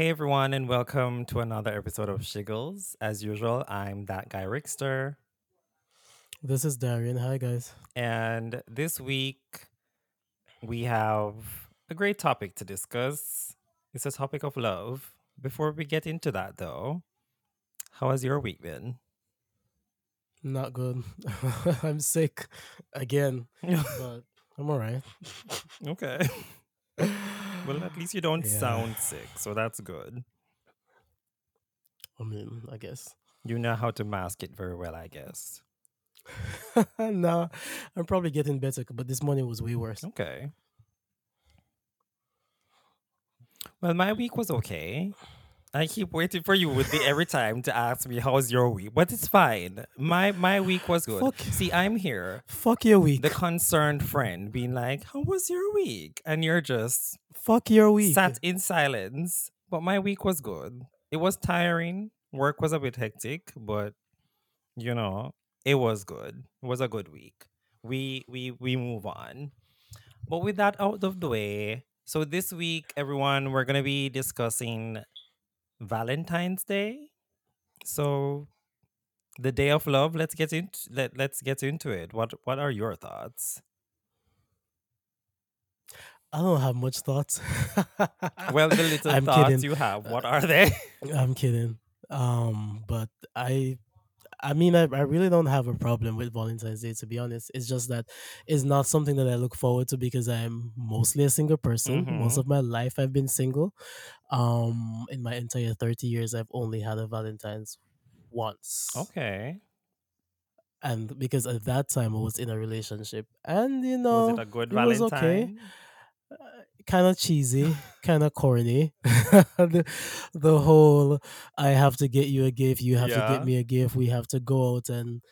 Hey everyone, and welcome to another episode of Shiggles. As usual, I'm that guy Rickster, This is Darian. Hi, guys. and this week we have a great topic to discuss. It's a topic of love. Before we get into that, though, how has your week been? Not good. I'm sick again, but I'm all right. okay. Well, at least you don't Yeah. sound sick, so that's good. I mean, I guess. You know how to mask it very well, I guess. no, I'm probably getting better, but this morning was way worse. Okay. Well, my week was okay. I keep waiting for you with the every time to ask me how's your week, but it's fine. My my week was good. Fuck. See, I'm here, Fuck your week. the concerned friend, being like, "How was your week?" And you're just Fuck your week. sat in silence. But my week was good. It was tiring. Work was a bit hectic, but you know, it was good. It was a good week. We we we move on. But with that out of the way, so this week, everyone, we're gonna be discussing Valentine's Day. So the day of love. Let's get into let let's get into it. What what are your thoughts? I don't have much thoughts. Well, the little I'm thoughts kidding. you have, what are they? I'm kidding. Um, but I I mean I, I really don't have a problem with Valentine's Day to be honest. It's just that it's not something that I look forward to because I'm mostly a single person. Most Mhm. of my life I've been single. Um in my entire 30 years I've only had a Valentine's once. Okay. And because at that time I was in a relationship and you Was know it a good it was okay. Kind of cheesy, kind of corny. the, the whole I have to get you a gift, you have to Yeah. get me a gift, we have to go out and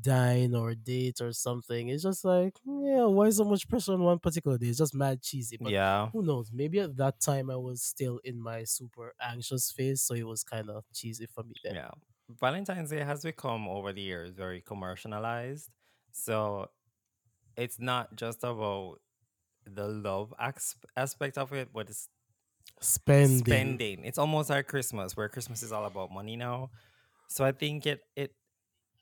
dine or date or something. It's just like, yeah, why so much pressure on one particular day? It's just mad cheesy. But Yeah. who knows? Maybe at that time I was still in my super anxious phase, so it was kind of cheesy for me then. Yeah. Valentine's Day has become over the years very commercialized. So it's not just about the love aspect of it, but it's Spending. spending. It's almost like Christmas, where Christmas is all about money now. So I think it it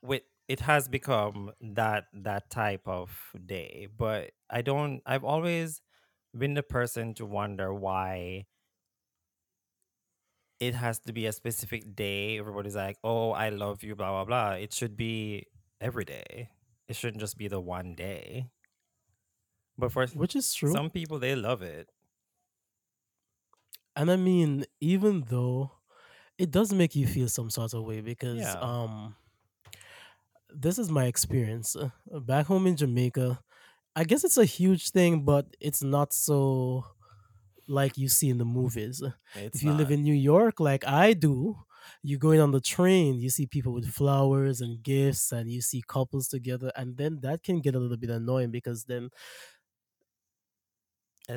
with it has become that that type of day. But I don't I've always been the person to wonder why it has to be a specific day. Everybody's like, "Oh, I love you," blah blah blah. It should be every day. It shouldn't just be the one day. But for Which is true. some people, they love it. and I mean, even though it does make you feel some sort of way because Yeah. um this is my experience uh, back home in Jamaica. I guess it's a huge thing, but it's not so like you see in the movies. It's If you live in New York, like I do, you're going on the train, you see people with flowers and gifts, and you see couples together, and then that can get a little bit annoying because then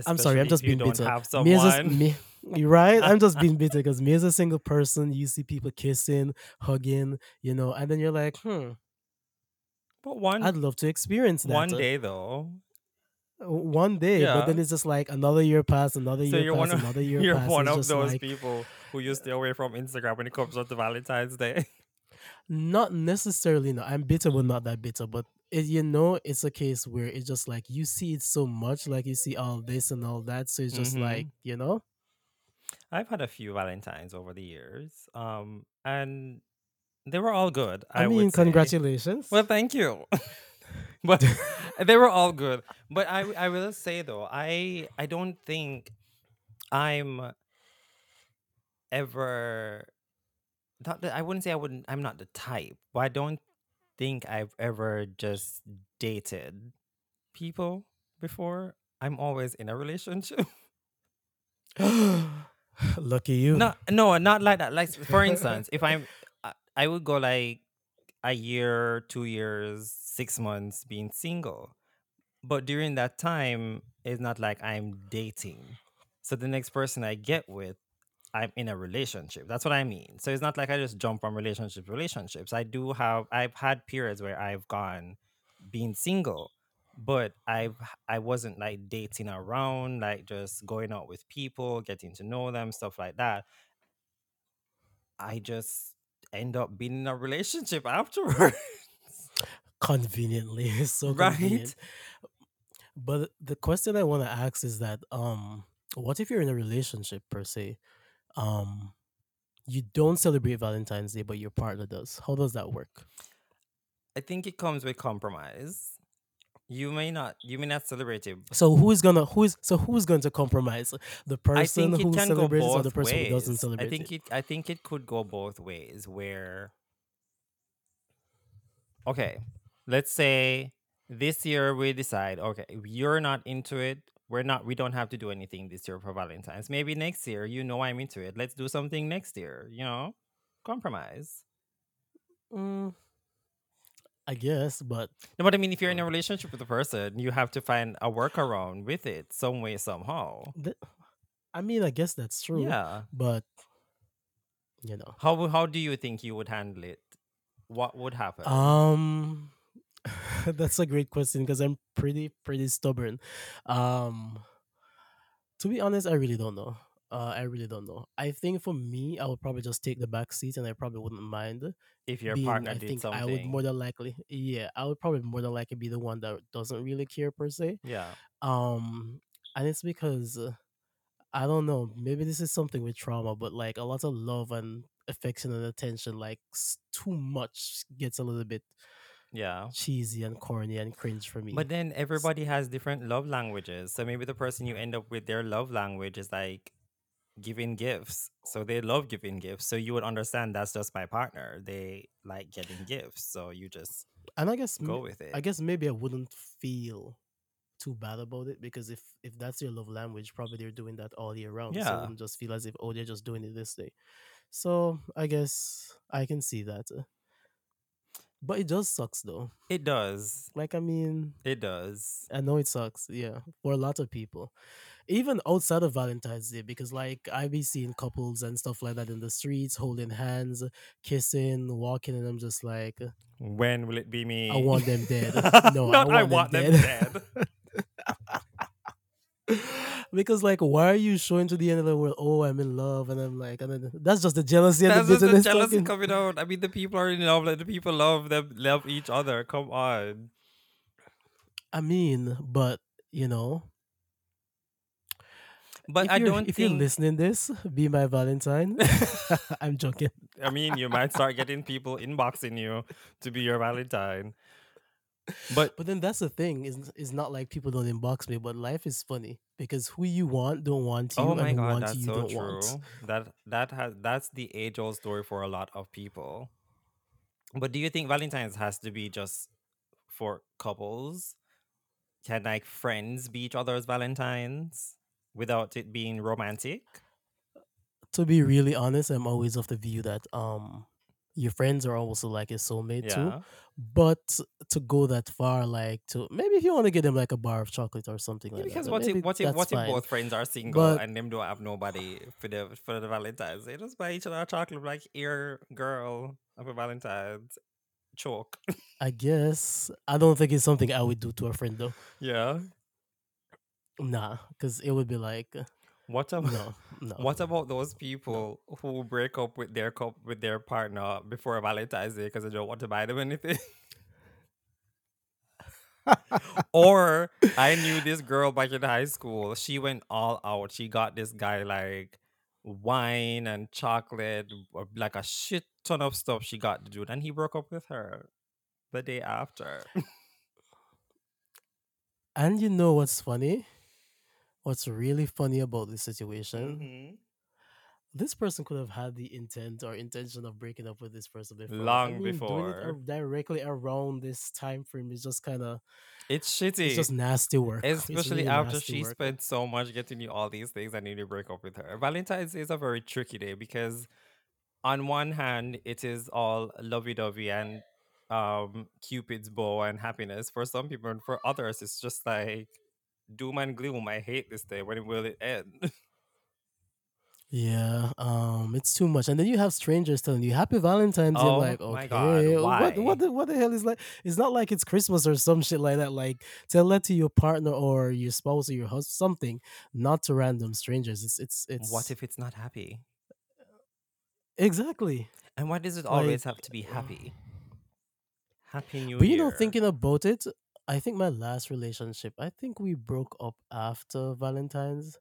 I'm sorry, I'm just being bitter. Me as a, me, right. I'm just being bitter because me as a single person, you see people kissing, hugging, you know, and then you're like, hmm, But one I'd love to experience that one uh, day though. one day. But then it's just like another year passed, another So year you're one of another year you're one of those like people who you stay away from Instagram when it comes up to Valentine's Day. not necessarily. No, I'm bitter, but not that bitter. But it, you know, it's a case where it's just like you see it so much, like you see all this and all that. So it's just hmm like you know, I've had a few Valentines over the years. Um and they were all good, I I mean, would say. congratulations. Well, thank you. but they were all good. But I I will say though, I I don't think I'm ever not that I wouldn't say I wouldn't I'm not the type, but I don't think I've ever just dated people before. I'm always in a relationship. Lucky you. no, no, not like that. Like for instance, if I'm I I would go like a year, 2 years, 6 months being single. But during that time, it's not like I'm dating. So the next person I get with, I'm in a relationship. That's what I mean. So it's not like I just jump from relationship to relationships. I do have I've had periods where I've gone being single, but I've I wasn't like dating around, like just going out with people, getting to know them, stuff like that. I just end up being in a relationship afterwards. Conveniently, it's so right? convenient. But the question I want to ask is that um what if you're in a relationship per se? Um you don't celebrate Valentine's Day but your partner does. How does that work? I think it comes with compromise. You may not you may not celebrate it. So who is gonna who is so who's going to compromise? The person who celebrates or the person who doesn't ways. I think it? it I think it could go both ways where okay, let's say this year we decide, okay, you're not into it. We're not we don't have to do anything this year for Valentine's. Maybe next year, you know I'm into it. Let's do something next year, you know? Compromise. Mm, I guess, but No, but I mean if you're in a relationship with a person, you have to find a workaround with it some way, somehow. th- I mean, I guess that's true, Yeah. but you know. How how do you think you would handle it? What would happen? Um that's a great question because I'm pretty pretty stubborn. Um to be honest, I really don't know. Uh, I really don't know. I think for me, I would probably just take the back seat, and I probably wouldn't mind If your being. partner I did think I would more than likely, yeah, I would probably more than likely be the one that doesn't really care per se. Yeah. Um, and it's because uh, I don't know. Maybe this is something with trauma, but like a lot of love and affection and attention, like too much, gets a little bit Yeah. cheesy and corny and cringe for me. But then everybody has different love languages. So maybe the person you end up with their love language is like giving gifts. So they love giving gifts. So you would understand that's just my partner. They like getting gifts. So you just And I guess, m- go with it. I guess maybe I wouldn't feel too bad about it because if if that's your love language, probably they're doing that all year round. So Yeah. wouldn't just feel as if oh they're just doing it this day. So I guess I can see that, uh, but it does sucks though. It does. Like I mean, It does. I know it sucks, yeah, for a lot of people, even outside of Valentine's Day, because like I be seeing couples and stuff like that in the streets, holding hands, kissing, walking, and I'm just like, When will it be me? I want them dead. No, I Not I want them them dead. dead. because like why are you showing to the end of the world oh i'm in love and i'm like and then that's just the jealousy and the That's just the jealousy talking coming out. I mean, the people are in love. Like the people love them, love each other. Come on. i mean but you know But if I don't if you're listening this be my valentine i'm joking I mean, you might start getting people inboxing you to be your Valentine. But but then that's the thing is it's not like people don't inbox me but life is funny because who you want don't want oh you and my who god, wants you that's you so don't want true. That that has that's the age old story for a lot of people. But do you think Valentine's has to be just for couples? Can like friends be each other's Valentines without it being romantic? to be really honest i'm always of the view that um your friends are also like a soulmate too but to go that far like to maybe if you want to get them like a bar of chocolate or something Yeah, like that because what if what if what if both friends are single but and them don't have nobody for the for the Valentine's? They just buy each other a chocolate like here, girl, for Valentine's. chalk. i guess i don't think it's something i would do to a friend though yeah. nah because it would be like What about no no what about those no people who break up with their couple with their partner before Valentine's Day because they don't want to buy them anything? or I knew this girl back in high school. She went all out. She got this guy like wine and chocolate, or like a shit ton of stuff she got to do, and he broke up with her the day after. and you know what's funny what's really funny about this situation hmm this person could have had the intent or intention of breaking up with this person before. I Long mean, doing it before. directly around this time frame is just kind of It's shitty. it's just nasty work. Especially really after she work. spent so much getting you all these things and you need to break up with her. Valentine's Day is a very tricky day because on one hand it is all lovey-dovey and um Cupid's bow and happiness for some people and for others it's just like doom and gloom. I hate this day. When will it end? Yeah, um, it's too much. And then you have strangers telling you Happy Valentine's oh like, my god, okay, what what the what the hell is like? It's not like it's Christmas or some shit like that. Like tell that to your partner or your spouse or your husband, something, not to random strangers. It's it's it's. What if it's not happy? exactly. And why does it Like, always have to be happy? Happy New Year. but you know, thinking about it, I think my last relationship, I think we broke up after Valentine's.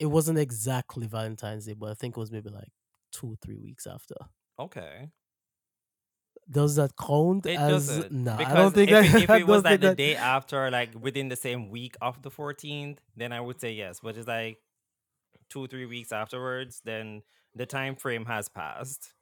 It wasn't exactly Valentine's Day, but I think it was maybe like two, three weeks after. Okay. Does that count It as? doesn't No, I don't because think if it, if I it was like think the that. day after, like within the same week of the 14th, then I would say yes. But it's like two, three weeks afterwards, then the time frame has passed.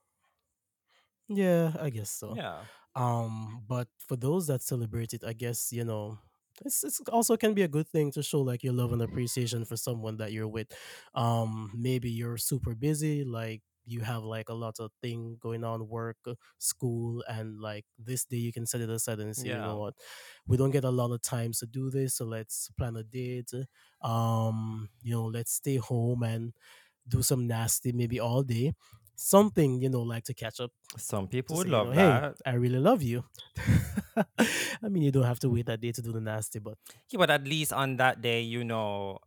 Yeah, I guess so. Yeah. Um, but for those that celebrate it, I guess you know, it's it's also can be a good thing to show like your love and appreciation for someone that you're with. Um, maybe you're super busy, like you have like a lot of thing going on, work, uh, school, and like this day you can set it aside and say, you know what, we don't get a lot of times to do this, so let's plan a date. Um, you know, let's stay home and do some nasty maybe all day. Something, you know, like to catch up Some people would say, you know, love hey, that. I really love you. I mean, you don't have to wait that day to do the nasty, but Yeah, but at least on that day, you know,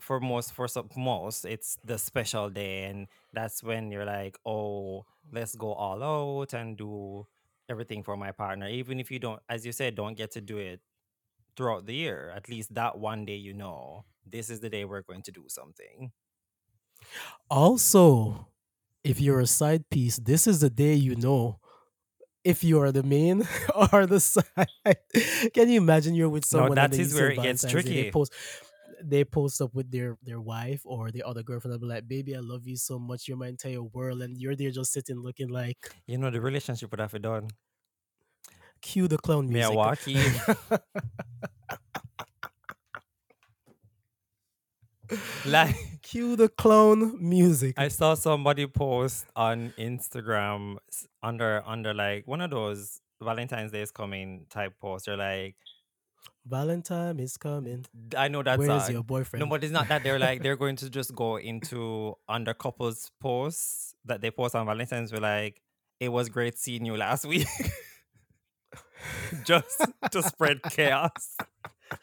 for most for some most, it's the special day, and that's when you're like, oh, let's go all out and do everything for my partner. Even if you don't, as you said, don't get to do it throughout the year. At least that one day, you know, this is the day we're going to do something. also, if you're a side piece, this is the day you know if you are the main or the side. Can you imagine you're with someone and that is where it gets Day, they tricky. post they post up with their their wife or the other girlfriend and be like, "Baby, I love you so much. You're my entire world," and you're there just sitting looking like You know, the relationship would have done. cue the clown music. Miyawaki. like cue the clone music. I saw somebody post on Instagram under under like one of those Valentine's Day is coming type posts. They're like, Valentine is coming. I know that Where is your boyfriend? No, but it's not that. They're like they're going to just go into under couples posts that they post on Valentine's. We're like, it was great seeing you last week, just to spread chaos.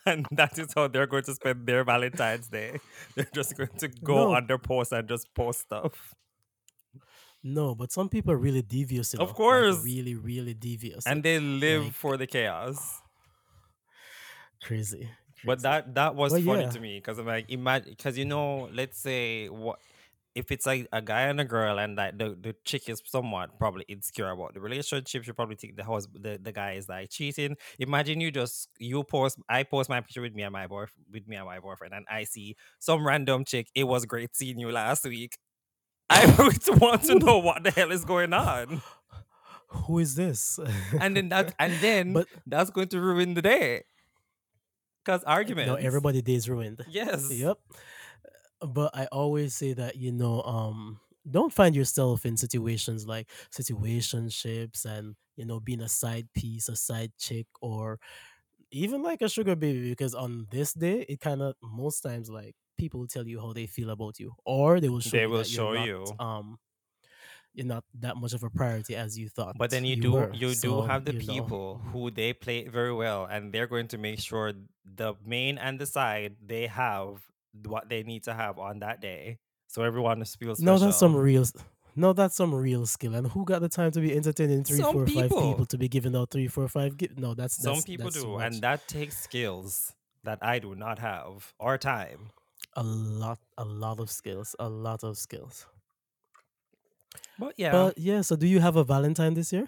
And that is how they're going to spend their Valentine's Day. They're just going to go No, under post and just post stuff. no, but some people are really devious, you Of know, like course. really, really devious, and they live like for the chaos. crazy, But that that was funny yeah, to me because I'm like, imagine because you know, let's say what if it's like a guy and a girl and like the, the chick is somewhat probably insecure about the relationship, she probably think the house the, the guy is like cheating. Imagine you just you post I post my picture with me and my boy with me and my boyfriend and I see some random chick. It was great seeing you last week. I would want to know what the hell is going on. who is this? And then that and then but that's going to ruin the day. Cause argument. no, everybody day is ruined. Yes. Yep. But I always say that you know, um, don't find yourself in situations like situationships and you know being a side piece, a side chick, or even like a sugar baby because on this day it kind of most times like people tell you how they feel about you or they will show They you will show not you. um you're not that much of a priority as you thought But then you you do were you do so have the you know people who they play very well and they're going to make sure the main and the side they have what they need to have on that day. So everyone feels no that's some real no that's some real skill and who got the time to be entertaining three Some four five people people. to be giving out three four five gi- no that's Some people that's do. much And that takes skills that I do not have or time. a lot a lot of skills a lot of skills But yeah. but yeah so do you have a valentine this year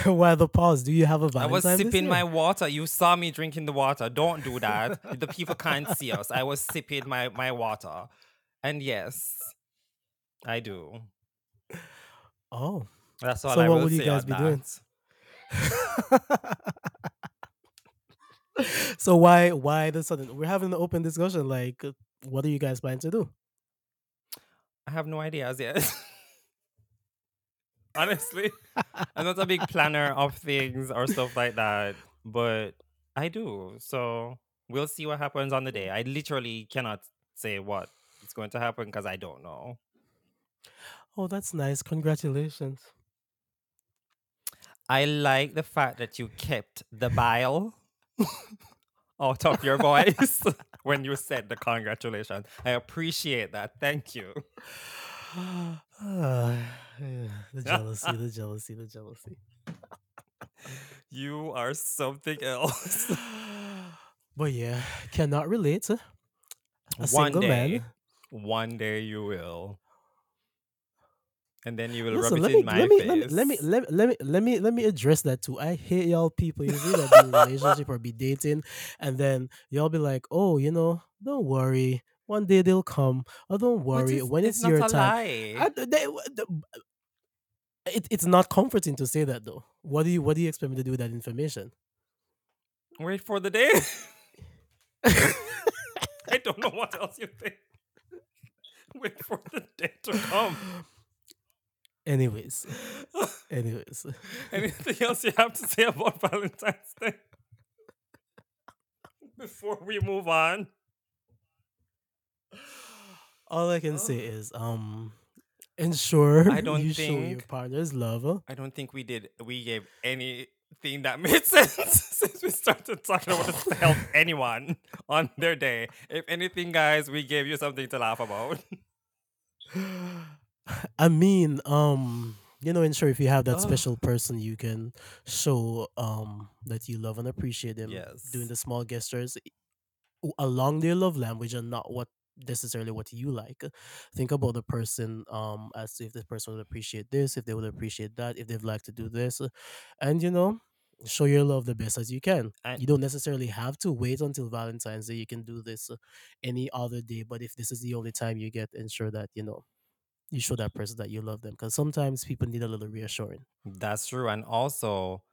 Why the pause? Do you have a I was sipping my water. You saw me drinking the water. Don't do that. The people can't see us. I was sipping my, my water. And yes, I do. Oh, That's all so I what would you guys be doing? so why why the sudden? We're having an open discussion. Like, what are you guys planning to do? I have no idea as yet. Honestly, I'm not a big planner of things or stuff like that, but I do. So we'll see what happens on the day. I literally cannot say what is going to happen because I don't know. Oh, that's nice. Congratulations. I like the fact that you kept the bile out of your voice when you said the congratulations. I appreciate that. Thank you. the jealousy, the jealousy, the jealousy. you are something else. but yeah, cannot relate. A one single day, man. one day you will. And then you will Listen, rub let it in me my let me face. let me let me let me let me let me let me address that too. I hate y'all people. You see that be in a relationship or be dating, and then y'all be like, "Oh, you know, don't worry, one day they'll come. Oh, don't worry, when it's it's your time." I, they, the, it, it's not comforting to say that though. What do you what do you expect me to do with that information? Wait for the day. I don't know what else you think. Wait for the day to come. anyways, anyways, Anything else you have to say about Valentine's Day? Before we move on. All I can say is um ensure I don't you show your partner's love. I don't think we did we gave anything that made sense since we started talking about this to help anyone on their day. If anything, guys, we gave you something to laugh about. I mean, um, you know, ensure if you have that Ugh. special person, you can show um that you love and appreciate them. Yes. doing the small gestures along their love language and not what necessarily what you like. Think about the person um as to if this person would appreciate this, if they would appreciate that, if they'd like to do this, and you know. Show your love the best as you can. And- you don't necessarily have to wait until Valentine's Day. You can do this uh, any other day. But if this is the only time you get, ensure that you know you show that person that you love them because sometimes people need a little reassuring. That's true. And also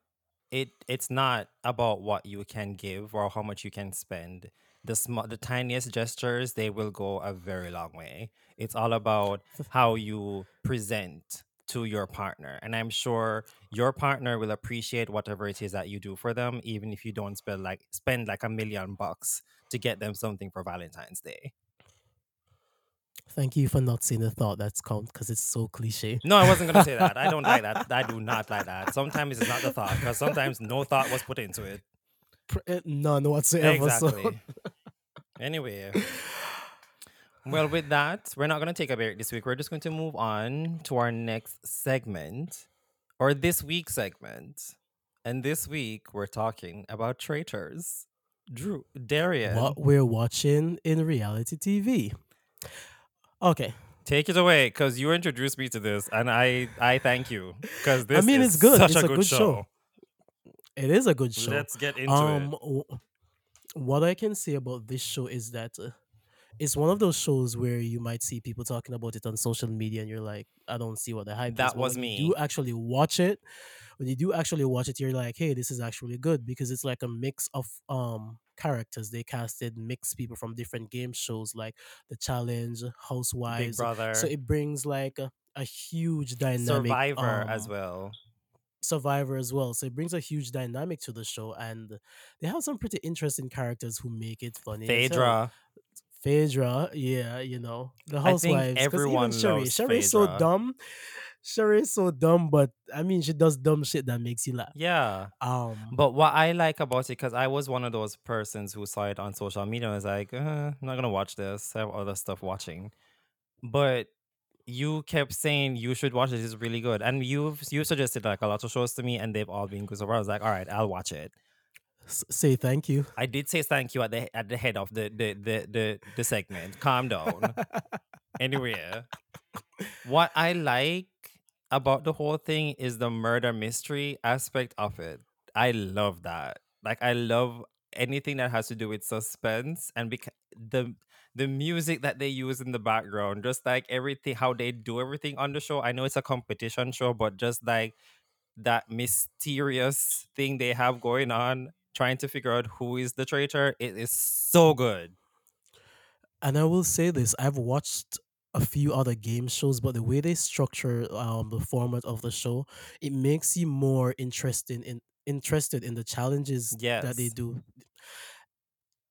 it it's not about what you can give or how much you can spend. The small the tiniest gestures, they will go a very long way. It's all about how you present to your partner. And I'm sure your partner will appreciate whatever it is that you do for them, even if you don't spend like spend like a million bucks to get them something for Valentine's Day. Thank you for not saying the thought that's count because it's so cliche. No, I wasn't gonna say that. I don't like that. I do not like that. Sometimes it's not the thought, because sometimes no thought was put into it. Eh, None whatsoever. So Exactly. anyway. Well, with that, we're not going to take a break this week. We're just going to move on to our next segment or this week's segment. And this week, we're talking about traitors. Drew, Darian, what we're watching in reality TV. Okay. take it away because you introduced me to this, and I I thank you because this mean, is it's good. such It's a a good, good show. show. It is a good show. Let's get into um, it. w- what I can say about this show is that uh, it's one of those shows where you might see people talking about it on social media, and you're like, I don't see what the hype is. That was me. You actually watch it. When you do actually watch it, you're like, hey, this is actually good because it's like a mix of um characters. They casted mixed people from different game shows like The Challenge, Big Housewives. Brother, So it brings like a, a huge dynamic. Survivor as um, well. Survivor as well. So it brings a huge dynamic to the show, and they have some pretty interesting characters who make it funny. Phaedra. Phaedra, yeah, you know the think everyone even Sheree, loves Sheree's so Phaedra. dumb. Sheree's so dumb, but I mean, she does dumb shit that makes you laugh. Yeah. Um, But what I like about it, because I was one of those persons who saw it on social media, and was like, uh, I'm not gonna watch this. I have other stuff watching. But you kept saying you should watch it. It's really good, and you've you suggested like a lot of shows to me, and they've all been good. So I was like, all right, I'll watch it. s- say thank you. I did say thank you at the at the head of the the the the, the segment. Calm down. anyway, what I like about the whole thing is the murder mystery aspect of it. I love that. Like I love anything that has to do with suspense and bec- the the music that they use in the background, just like everything how they do everything on the show. I know it's a competition show, but just like that mysterious thing they have going on, trying to figure out who is the traitor, it is so good. And I will say this: I've watched a few other game shows, but the way they structure um the format of the show, it makes you more interested in interested in the challenges that they do.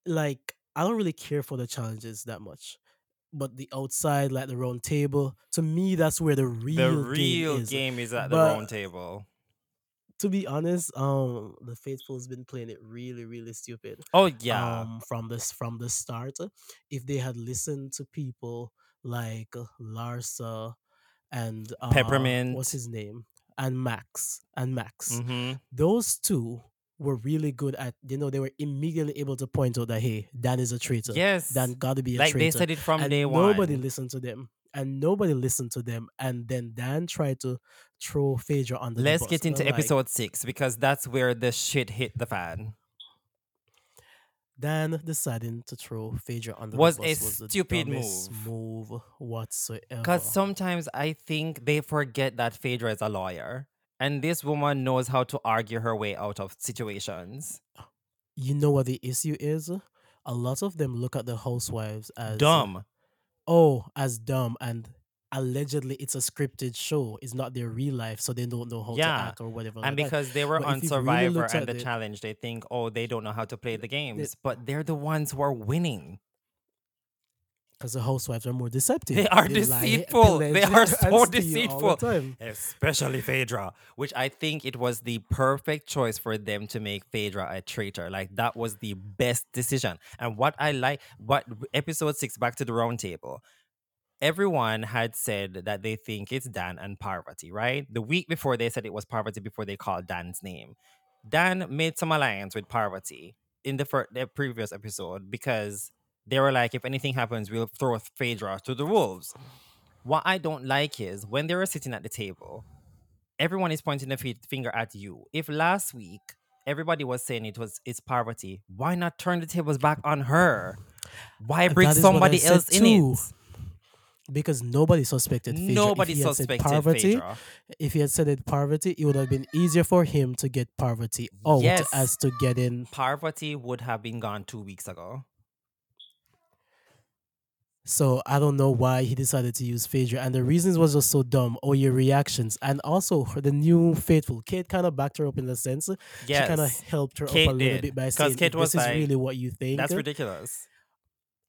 Like I don't really care for the challenges that much. But the outside, like the round table, to me, that's where the real, The real game is. game is at the round table. to be honest, um, the faithful's been playing it really, really stupid. Oh yeah, Um, from this from the start, if they had listened to people like Larsa and uh, what's his name, and Maks and Maks, Mm-hmm. those two were really good at. You know, they were immediately able to point out that hey, Dan is a traitor. Yes Dan got to be a traitor. like they said it from day and nobody one. listened to them. And nobody listened to them, and then Dan tried to throw Phaedra under the Let's bus, get into like, episode six because that's where the shit hit the fan. Dan deciding to throw Phaedra under the Was a was the stupid move. move Because sometimes I think they forget that Phaedra is a lawyer. And this woman knows how to argue her way out of situations. You know what the issue is? A lot of them look at the housewives as Dumb. oh, as dumb and allegedly it's a scripted show. It's not their real life, so they don't know how to act or whatever And like that. because they were But on you've really Survivor and the it, challenge, they think, oh, they don't know how to play the games. But they're the ones who are winning. Because the housewives are more deceptive. They are They lie, deceitful. They are so steal all the deceitful. time. Especially Phaedra, which I think it was the perfect choice for them to make Phaedra a traitor. Like that was the best decision. And what I like, what episode six, back to the round table, everyone had said that they think it's Dan and Parvati, right? The week before they said it was Parvati before they called Dan's name. Dan made some alliance with Parvati in the, fir- the previous episode because they were like, if anything happens, we'll throw Phaedra to the wolves. What I don't like is when they were sitting at the table, everyone is pointing the fi- finger at you. If last week everybody was saying it was it's Parvati, why not turn the tables back on her? Why bring That is what I somebody else in too. it? Because nobody suspected Phaedra. Nobody if he had said suspected Parvati, Phaedra. if he had said it Parvati, it would have been easier for him to get Parvati out Yes. as to get in. Parvati would have been gone two weeks ago. So I don't know why he decided to use Phaedra, and the reasons was just so dumb. Or your reactions, and also her- the new faithful Kate kind of backed her up in the sense Yes. she kind of helped her Kate up a little did. bit by saying, Kate "If was "This is really what you think." That's ridiculous.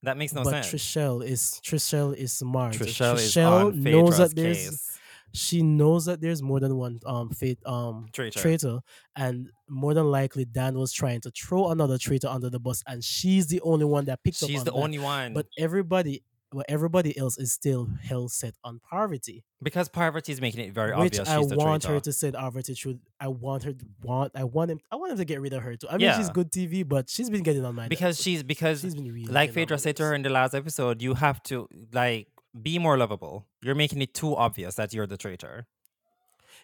That makes no but sense. Trishelle is Trishelle is smart. Trishelle is Trishelle on knows Phaedra's that there's case. She knows that there's more than one um fate um Traitor. traitor and more than likely Dan was trying to throw another traitor under the bus and she's the only one that picked up She's on the that. only one. but everybody well, everybody else is still hell set on Parvati. because Parvati is making it very which obvious I she's want traitor. her to set Parvati should. I want her to want. I want him. I want him to get rid of her too. I mean, she's good TV, but she's been getting on my because nerves. she's because she's been really like Phaedra said to her in the last episode, you have to like be more lovable. You're making it too obvious that you're the traitor.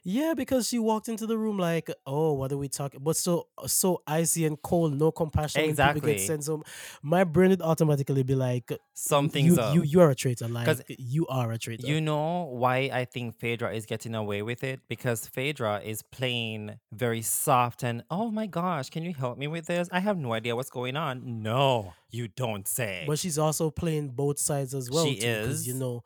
Yeah, because she walked into the room like, "Oh, what are we talking?" But so uh, so icy and cold, no compassion people get Exactly. sent. So my brain would automatically be like, Something's "You up. you you are a traitor. Like you are a traitor." You know why I think Phaedra is getting away with it? Because Phaedra is playing very soft and, oh my gosh, can you help me with this? I have no idea what's going on. No, you don't say. but she's also playing both sides as well She too because you know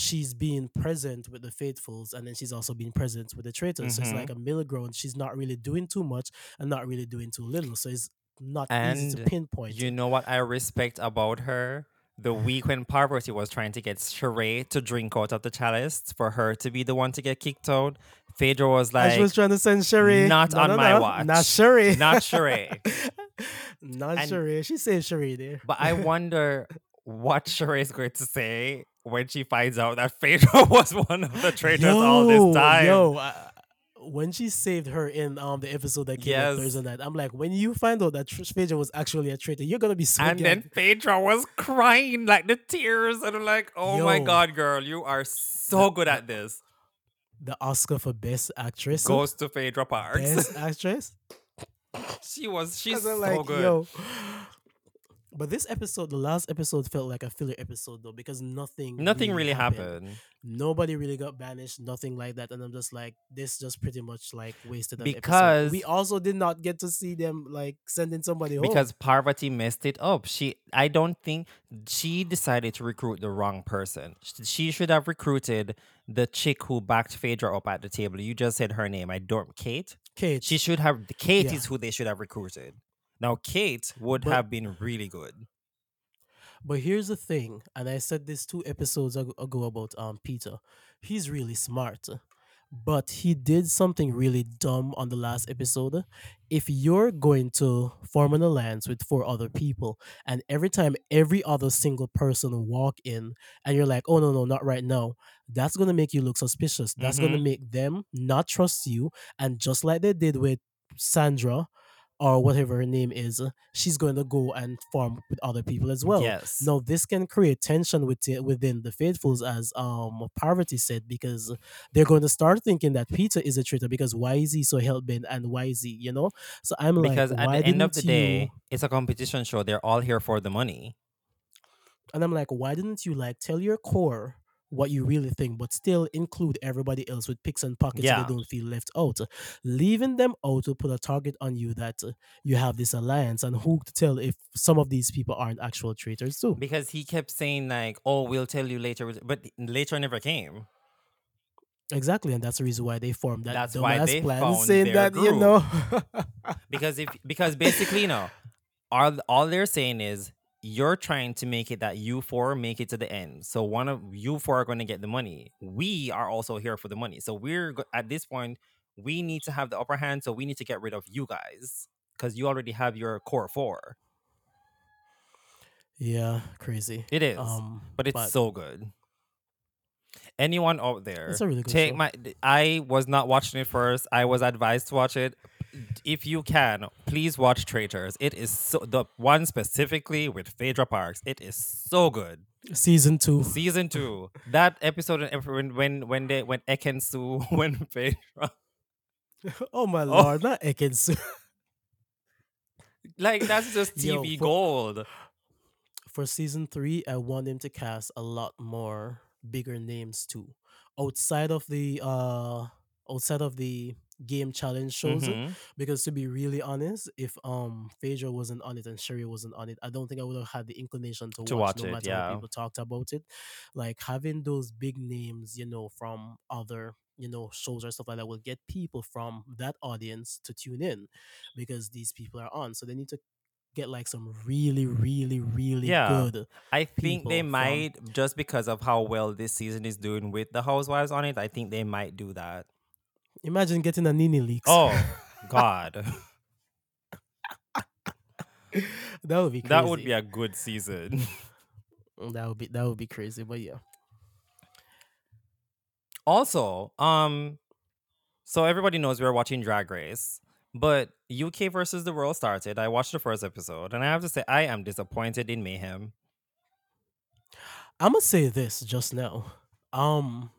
she's being present with the faithfuls and then she's also being present with the traitors so it's hmm like a middle ground she's not really doing too much and not really doing too little so it's not easy to And pinpoint you know what I respect about her? The week when Parvati was trying to get Sheree to drink out of the chalice for her to be the one to get kicked out, Phaedra was and she was trying to send Sheree. not no, on no, my no, watch. Not Sheree. Not Sheree. not And Sheree. She saved Sheree there. But I wonder what Sheree is going to say when she finds out that Phaedra was one of the traitors all this time. yo. I, when she saved her in um the episode that came out Yes. Thursday night, I'm like, when you find out that Phaedra was actually a traitor, you're gonna be so And then. Phaedra was crying like the tears, and I'm like, "Oh my god, girl, you are so good at this." the Oscar for Best Actress. Goes to Phaedra Parks. Best Actress. she was, she's so like, good. yo. But this episode, the last episode, felt like a filler episode though, because nothing, Nothing really happened. happened Nobody really got banished, nothing like that, and I'm just like, this just pretty much like wasted an episode. because We also did not get to see them like sending somebody home. because Parvati messed it up. She, I don't think she decided to recruit the wrong person. She should have recruited the chick who backed Phaedra up at the table. You just said her name. I don't. Kate. Kate, She should have. Kate Yeah. is who they should have recruited. Now Kate would But- have been really good. But here's the thing, and I said this two episodes ago about um Peter. He's really smart, but he did something really dumb on the last episode. If you're going to form an alliance with four other people, and every time every other single person walk in, and you're like, "Oh no, no, not right now," that's gonna make you look suspicious. That's gonna Mm-hmm. make them not trust you, and just like they did with Sandra or whatever her name is, she's going to go and form with other people as well. Yes. Now, this can create tension within within the faithfuls, as um Parvati said, because they're going to start thinking that Peter is a traitor because why is he so hell bent and why is he, you know? So I'm like, Because at the end of the you? day, it's a competition show. They're all here for the money. And I'm like, why didn't you like tell your core? What you really think, but still include everybody else with picks and pockets so they don't feel left out. Leaving them out will put a target on you that uh, you have this alliance, and who to tell if some of these people aren't actual traitors too. Because he kept saying like, "Oh, we'll tell you later," but later never came. Exactly, and that's the reason why they formed that That's why they plan, found saying their that you group. know. Because if because basically, you know, all all they're saying is you're trying to make it that you four make it to the end. So one of you four are going to get the money. We are also here for the money. So we're at this point we need to have the upper hand. So we need to get rid of you guys because you already have your core four. yeah, crazy. It is, Um, but it's but so good. Anyone out there, really good take show. my. I was not watching it first. I was advised to watch it. If you can, please watch Traitors. It is so the one specifically with Phaedra Parks. It is so good. Season two. Season two, that episode when when when they when Ekin-Su when Phaedra oh my oh lord, not Ekin-Su. like that's just Yo, TV for gold. for season three, I want them to cast a lot more bigger names too, outside of the uh outside of the game challenge shows. hmm Because to be really honest, if um Phaedra wasn't on it and Sheree wasn't on it, I don't think I would have had the inclination to To watch, watch no it, matter how people talked about it. Like having those big names, you know, from other you know shows or stuff like that will get people from that audience to tune in because these people are on. So they need to get like some really, really, really Yeah. good I think they from might just because of how well this season is doing with the housewives on it. I think they might do that. Imagine getting a NeNe Leakes. Oh God, that would be crazy. that would be a good season. that would be that would be crazy. But yeah. also, um, so everybody knows we're watching Drag Race, but UK versus the world started. I watched the first episode, and I have to say I am disappointed in Mayhem. I'm gonna say this just now. Um,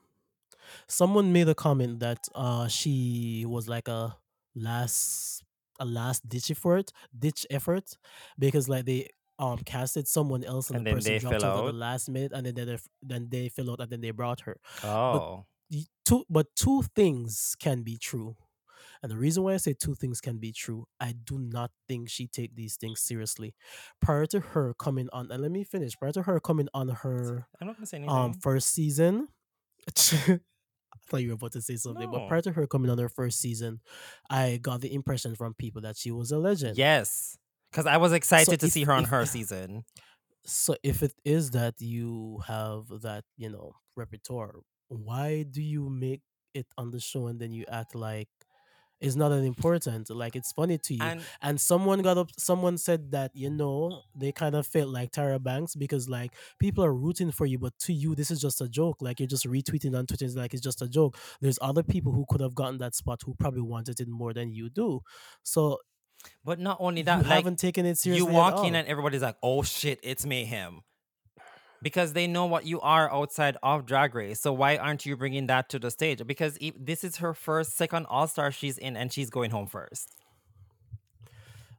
someone made a comment that uh she was like a last a last ditch effort, ditch effort, because like they um casted someone else and the And then person they dropped out at the last minute, and then they then they fell out, and then they brought her. But Oh, y- two but two things can be true. And the reason why I say two things can be true, I do not think she take these things seriously. Prior to her coming on, and let me finish. Prior to her coming on her I'm not gonna say um first season, I thought you were about to say something, but prior to her coming on her first season, I got the impression from people that she was a legend. Yes, because I was So excited to if see her on if her season. so if it is that you have that you know repertoire, why do you make it on the show and then you act like it's not that important? Like it's funny to you. And And someone got up. Someone said that you know they kind of felt like Tyra Banks because like people are rooting for you, but to you this is just a joke. Like you're just retweeting on Twitter, it's like it's just a joke. There's other people who could have gotten that spot who probably wanted it more than you do. So but not only you that, like haven't taken it you seriously at walk in and everybody's like, "Oh shit, it's mayhem," because they know what you are outside of Drag Race. So why aren't you bringing that to the stage? Because this is her first, second All Star she's in, and she's going home first.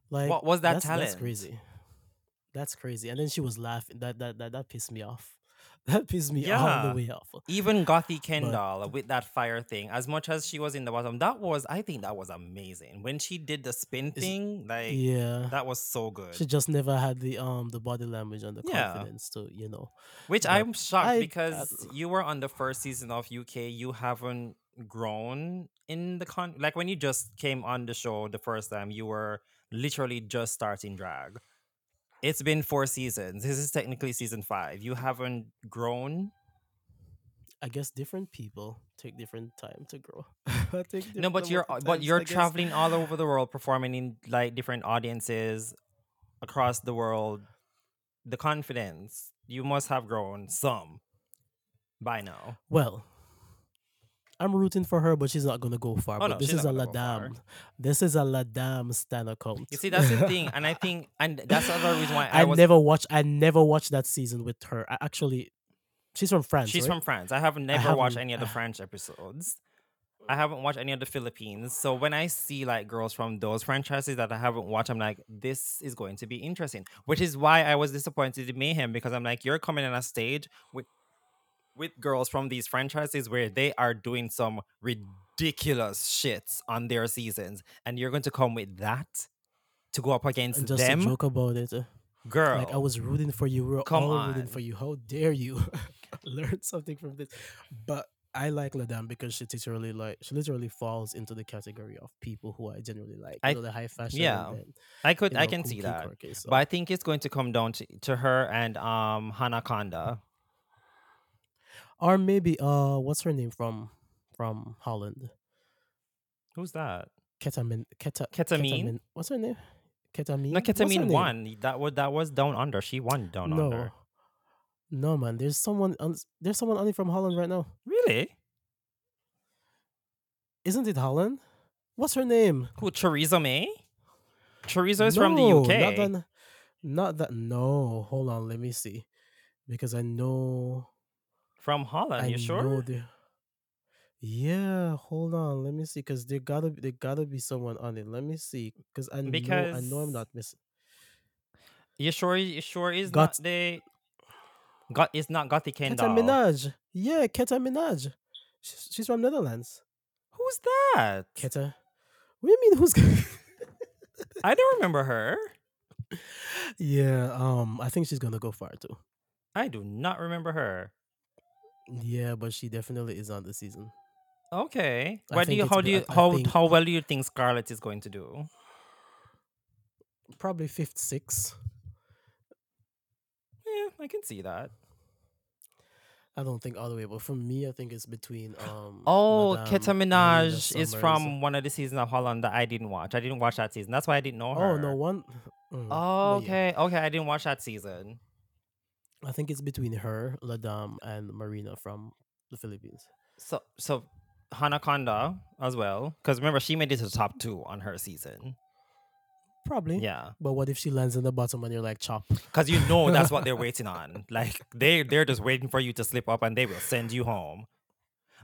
Like What was that that's that's crazy. That's crazy. And then she was laughing. That that that, that pissed me off. That pissed me all the way off. Even Gothy But Kendoll with that fire thing, as much as she was in the bottom, that was I think that was amazing. When she did the spin thing, like yeah. that was so good. She just never had the um the body language and the Yeah. confidence to, you know. Which But I'm shocked I, I because you were on the first season of UK, you haven't grown in the con like when you just came on the show the first time, you were literally just starting drag. It's been four seasons. This is technically season five. You haven't grown. I guess different people take different time to grow. No, but you're but you're I guess. traveling all over the world performing in like different audiences across the world. The confidence you must have grown some by now. Well, I'm rooting for her, but she's not gonna go far. Oh But no, this is a gonna go far. Ladam. This is a Ladam stan account. You see, that's the thing, and I think, and that's the other reason why I, I was. never watched. I never watched that season with her. I actually, she's from France. She's right? from France. I have never watched any of the uh, French episodes. I haven't watched any of the Philippines. So when I see like girls from those franchises that I haven't watched, I'm like, this is going to be interesting. Which is why I was disappointed in Mayhem because I'm like, you're coming on a stage with with girls from these franchises where they are doing some ridiculous shits on their seasons, and you're going to come with that to go up against And just them, to joke about it, uh, girl. like I was rooting for you. We were Come all rooting for you. How dare you learn something from this? But I like Ladam because she literally like she literally falls into the category of people who I generally like. I- you know, the high fashion. yeah, and, I could, you I can see that. quirky, so. But I think it's going to come down to, to her and um Hannah Conda. Or maybe uh, what's her name from from Holland? Who's that? Ketamin, Keta, Ketamine? Ketamin- What's her name? Ketamine. No, Ketamine won. That was that was down under. She won down no, under. no, man. There's someone. On, there's someone only from Holland right now. Really? Isn't it Holland? What's her name? Who? Theresa May? Theresa is from the UK. Not that. Not that. No, hold on. Let me see, because I know. From Holland. I you sure? the. Yeah, hold on. Let me see, because there gotta be there gotta be someone on it. Let me see, because I know I know I'm not missing. You sure? You sure is Got- not the. Got it's not Gotti Keta Kendoll. Minaj. Yeah, Keta Minaj. She's, she's from Netherlands. Who's that? Keta. What do you mean? Who's? I don't remember her. yeah. Um. I think she's gonna go far too. I do not remember her. Yeah, but she definitely is on the season. Okay. I What do you? How do you? I- How think- how well do you think Scarlett is going to do? Probably fifth, sixth. Yeah, I can see that. I don't think all the way, but for me, I think it's between. Um. Oh, Madame Keta Minaj is from one of the seasons of Holland that I didn't watch. I didn't watch that season. That's why I didn't know her. Oh no, one. mm, Oh, but yeah. okay. Okay, I didn't watch that season. I think it's between her, Ladam, and Marina from the Philippines. So so Hannah Conda as well. Because remember, she made it to the top two on her season. Probably. Yeah. But what if she lands in the bottom and you're like chop? Because you know that's what they're waiting on. Like they they're just waiting for you to slip up and they will send you home.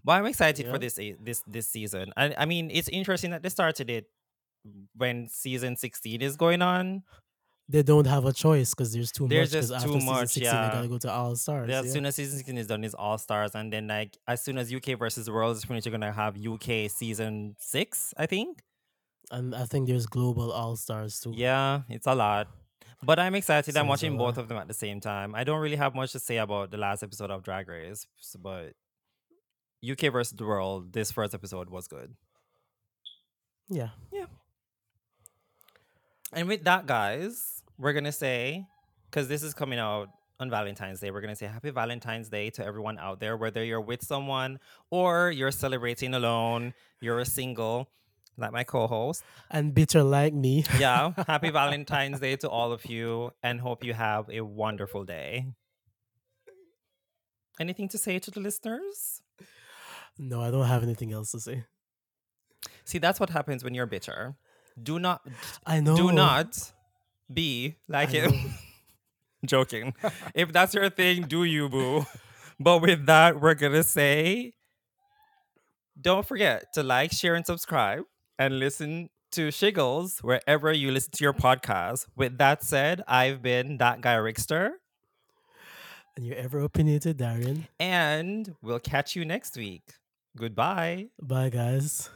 But I'm excited Yeah. for this this this season. I I mean it's interesting that they started it when season 16 is going on. They don't have a choice because there's too much. There's much. 'cause just after too season much, 16, yeah. They gotta go to All Stars. Yeah, as soon as season 16 is done, is All Stars, and then like as soon as UK versus World is finished, you're gonna have UK season six, I think. and I think there's global All Stars too. Yeah, it's a lot. But I'm excited. I'm watching both of them at the same time. I don't really have much to say about the last episode of Drag Race, but UK versus the World, this first episode was good. Yeah. Yeah. And with that, guys, we're gonna say, because this is coming out on Valentine's Day, we're gonna say Happy Valentine's Day to everyone out there, whether you're with someone or you're celebrating alone, you're a single, like my co-host. And bitter like me. Yeah, Happy Valentine's Day to all of you, and hope you have a wonderful day. Anything to say to the listeners? No, I don't have anything else to say. See, that's what happens when you're bitter. Do not, I know. do not be like I him. Joking. if that's your thing, do you, boo. But with that, we're going to say don't forget to like, share, and subscribe and listen to Shiggles wherever you listen to your podcast. With that said, I've been that guy Rickster, And your ever opinionated Darian. and we'll catch you next week. Goodbye. Bye, guys.